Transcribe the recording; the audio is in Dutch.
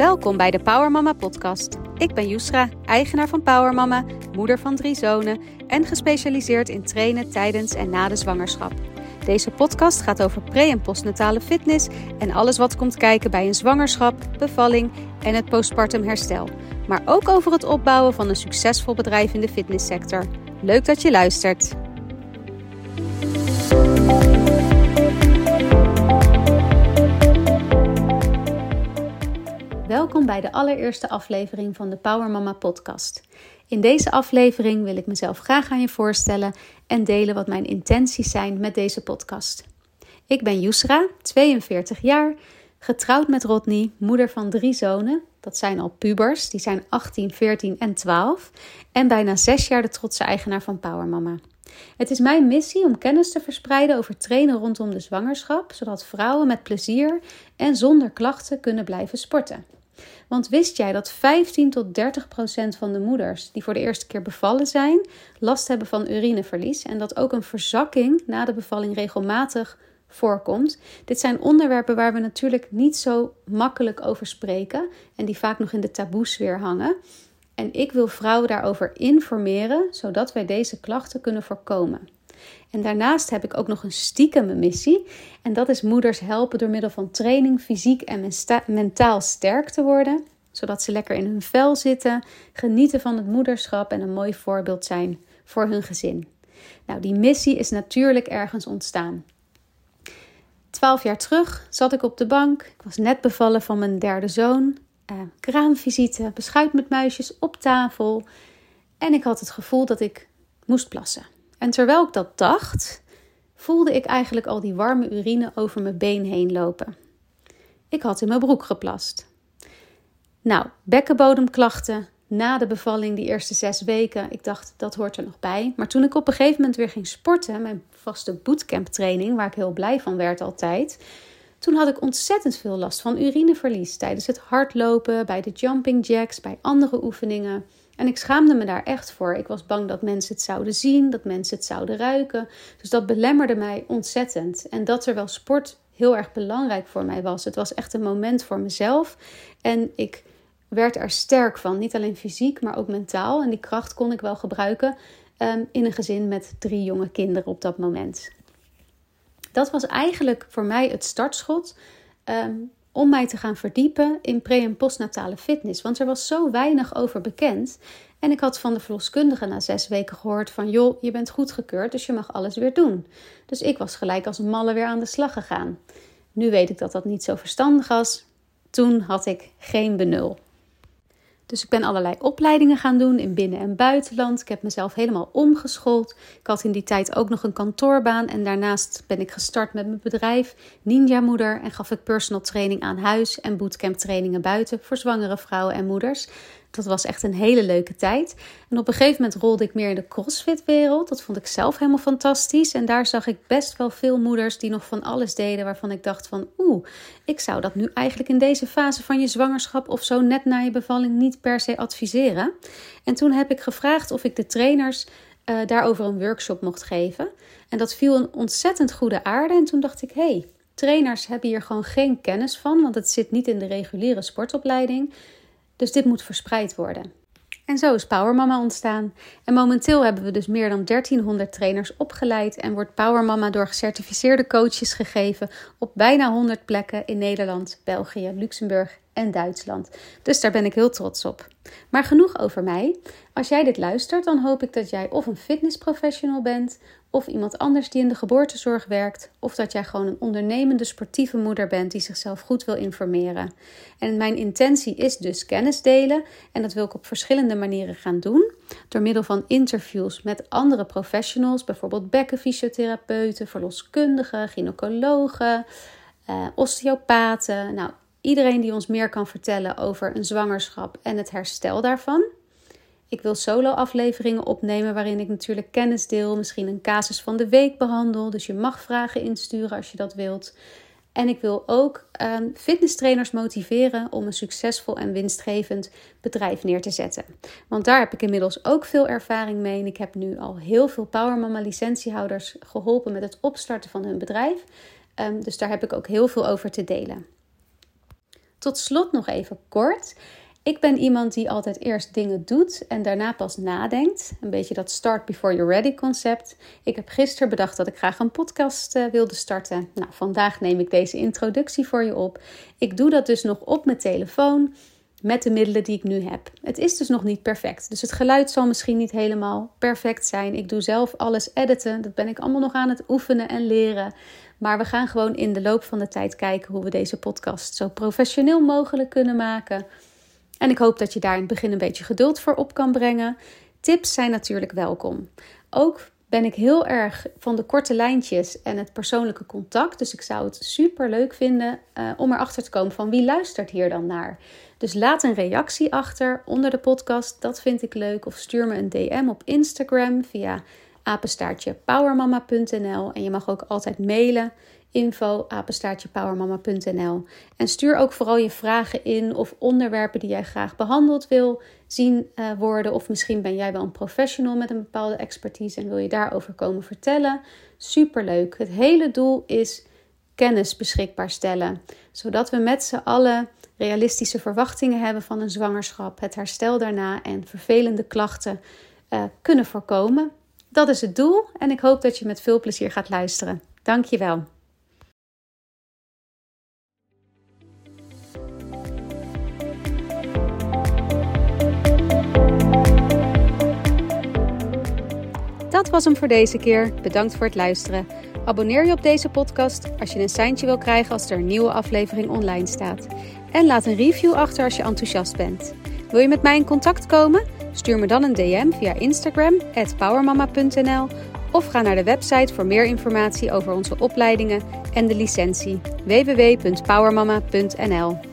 Welkom bij de Power Mama podcast. Ik ben Yusra, eigenaar van Power Mama, moeder van drie zonen en gespecialiseerd in trainen tijdens en na de zwangerschap. Deze podcast gaat over pre- en postnatale fitness en alles wat komt kijken bij een zwangerschap, bevalling en het postpartum herstel. Maar ook over het opbouwen van een succesvol bedrijf in de fitnesssector. Leuk dat je luistert. Welkom bij de allereerste aflevering van de Power Mama podcast. In deze aflevering wil ik mezelf graag aan je voorstellen en delen wat mijn intenties zijn met deze podcast. Ik ben Yusra, 42 jaar, getrouwd met Rodney, moeder van drie zonen. Dat zijn al pubers, die zijn 18, 14 en 12. En bijna zes jaar de trotse eigenaar van Power Mama. Het is mijn missie om kennis te verspreiden over trainen rondom de zwangerschap, zodat vrouwen met plezier en zonder klachten kunnen blijven sporten. Want wist jij dat 15 tot 30 procent van de moeders die voor de eerste keer bevallen zijn, last hebben van urineverlies en dat ook een verzakking na de bevalling regelmatig voorkomt? Dit zijn onderwerpen waar we natuurlijk niet zo makkelijk over spreken en die vaak nog in de taboesfeer hangen. En ik wil vrouwen daarover informeren, zodat wij deze klachten kunnen voorkomen. En daarnaast heb ik ook nog een stiekeme missie. En dat is moeders helpen door middel van training fysiek en mentaal sterk te worden. Zodat ze lekker in hun vel zitten, genieten van het moederschap en een mooi voorbeeld zijn voor hun gezin. Nou, die missie is natuurlijk ergens ontstaan. Twaalf jaar terug zat ik op de bank. Ik was net bevallen van mijn derde zoon. Uh, kraamvisite, beschuit met muisjes op tafel. En ik had het gevoel dat ik moest plassen. En terwijl ik dat dacht, voelde ik eigenlijk al die warme urine over mijn been heen lopen. Ik had in mijn broek geplast. Nou, bekkenbodemklachten na de bevalling, die eerste zes weken. Ik dacht, dat hoort er nog bij. Maar toen ik op een gegeven moment weer ging sporten, mijn vaste bootcamp training, waar ik heel blij van werd altijd. Toen had ik ontzettend veel last van urineverlies tijdens het hardlopen, bij de jumping jacks, bij andere oefeningen. En ik schaamde me daar echt voor. Ik was bang dat mensen het zouden zien, dat mensen het zouden ruiken. Dus dat belemmerde mij ontzettend. En dat er wel sport heel erg belangrijk voor mij was. Het was echt een moment voor mezelf. En ik werd er sterk van. Niet alleen fysiek, maar ook mentaal. En die kracht kon ik wel gebruiken um, in een gezin met drie jonge kinderen op dat moment. Dat was eigenlijk voor mij het startschot. Um, om mij te gaan verdiepen in pre- en postnatale fitness. Want er was zo weinig over bekend. En ik had van de verloskundige na zes weken gehoord van... joh, je bent goedgekeurd, dus je mag alles weer doen. Dus ik was gelijk als een malle weer aan de slag gegaan. Nu weet ik dat dat niet zo verstandig was. Toen had ik geen benul. Dus ik ben allerlei opleidingen gaan doen in binnen- en buitenland. Ik heb mezelf helemaal omgeschoold. Ik had in die tijd ook nog een kantoorbaan. En daarnaast ben ik gestart met mijn bedrijf Ninja Moeder. En gaf ik personal training aan huis en bootcamp trainingen buiten voor zwangere vrouwen en moeders. Dat was echt een hele leuke tijd. En op een gegeven moment rolde ik meer in de CrossFit-wereld. Dat vond ik zelf helemaal fantastisch. En daar zag ik best wel veel moeders die nog van alles deden waarvan ik dacht van... oeh, ik zou dat nu eigenlijk in deze fase van je zwangerschap of zo net na je bevalling niet per se adviseren. En toen heb ik gevraagd of ik de trainers uh, daarover een workshop mocht geven. En dat viel een ontzettend goede aarde. En toen dacht ik, hey, trainers hebben hier gewoon geen kennis van, want het zit niet in de reguliere sportopleiding. Dus dit moet verspreid worden. En zo is Power Mama ontstaan. En momenteel hebben we dus meer dan 1300 trainers opgeleid en wordt Power Mama door gecertificeerde coaches gegeven op bijna 100 plekken in Nederland, België, Luxemburg Duitsland. Dus daar ben ik heel trots op. Maar genoeg over mij. Als jij dit luistert, dan hoop ik dat jij of een fitnessprofessional bent, of iemand anders die in de geboortezorg werkt, of dat jij gewoon een ondernemende sportieve moeder bent die zichzelf goed wil informeren. En mijn intentie is dus kennis delen en dat wil ik op verschillende manieren gaan doen. Door middel van interviews met andere professionals, bijvoorbeeld bekkenfysiotherapeuten, verloskundigen, gynaecologen, uh, osteopaten. Nou, iedereen die ons meer kan vertellen over een zwangerschap en het herstel daarvan. Ik wil solo-afleveringen opnemen waarin ik natuurlijk kennis deel, misschien een casus van de week behandel. Dus je mag vragen insturen als je dat wilt. En ik wil ook uh, fitnesstrainers motiveren om een succesvol en winstgevend bedrijf neer te zetten. Want daar heb ik inmiddels ook veel ervaring mee. En ik heb nu al heel veel Power Mama licentiehouders geholpen met het opstarten van hun bedrijf. Um, dus daar heb ik ook heel veel over te delen. Tot slot nog even kort. Ik ben iemand die altijd eerst dingen doet en daarna pas nadenkt. Een beetje dat start before you're ready concept. Ik heb gisteren bedacht dat ik graag een podcast uh, wilde starten. Nou, vandaag neem ik deze introductie voor je op. Ik doe dat dus nog op mijn telefoon met de middelen die ik nu heb. Het is dus nog niet perfect. Dus het geluid zal misschien niet helemaal perfect zijn. Ik doe zelf alles editen. Dat ben ik allemaal nog aan het oefenen en leren. Maar we gaan gewoon in de loop van de tijd kijken hoe we deze podcast zo professioneel mogelijk kunnen maken. En ik hoop dat je daar in het begin een beetje geduld voor op kan brengen. Tips zijn natuurlijk welkom. Ook ben ik heel erg van de korte lijntjes en het persoonlijke contact. Dus ik zou het super leuk vinden uh, om erachter te komen van wie luistert hier dan naar. Dus laat een reactie achter onder de podcast. Dat vind ik leuk. Of stuur me een DM op Instagram via apenstaartje powermama.nl. En je mag ook altijd mailen info apenstaartjepowermama.nl. En stuur ook vooral je vragen in of onderwerpen die jij graag behandeld wil zien uh, worden. Of misschien ben jij wel een professional met een bepaalde expertise en wil je daarover komen vertellen. Superleuk. Het hele doel is kennis beschikbaar stellen, zodat we met z'n allen realistische verwachtingen hebben van een zwangerschap, het herstel daarna en vervelende klachten uh, kunnen voorkomen. Dat is het doel en ik hoop dat je met veel plezier gaat luisteren. Dankjewel. Dat was hem voor deze keer. Bedankt voor het luisteren. Abonneer je op deze podcast als je een seintje wil krijgen als er een nieuwe aflevering online staat. En laat een review achter als je enthousiast bent. Wil je met mij in contact komen? Stuur me dan een DM via Instagram, powermama.nl of ga naar de website voor meer informatie over onze opleidingen en de licentie www.powermama.nl.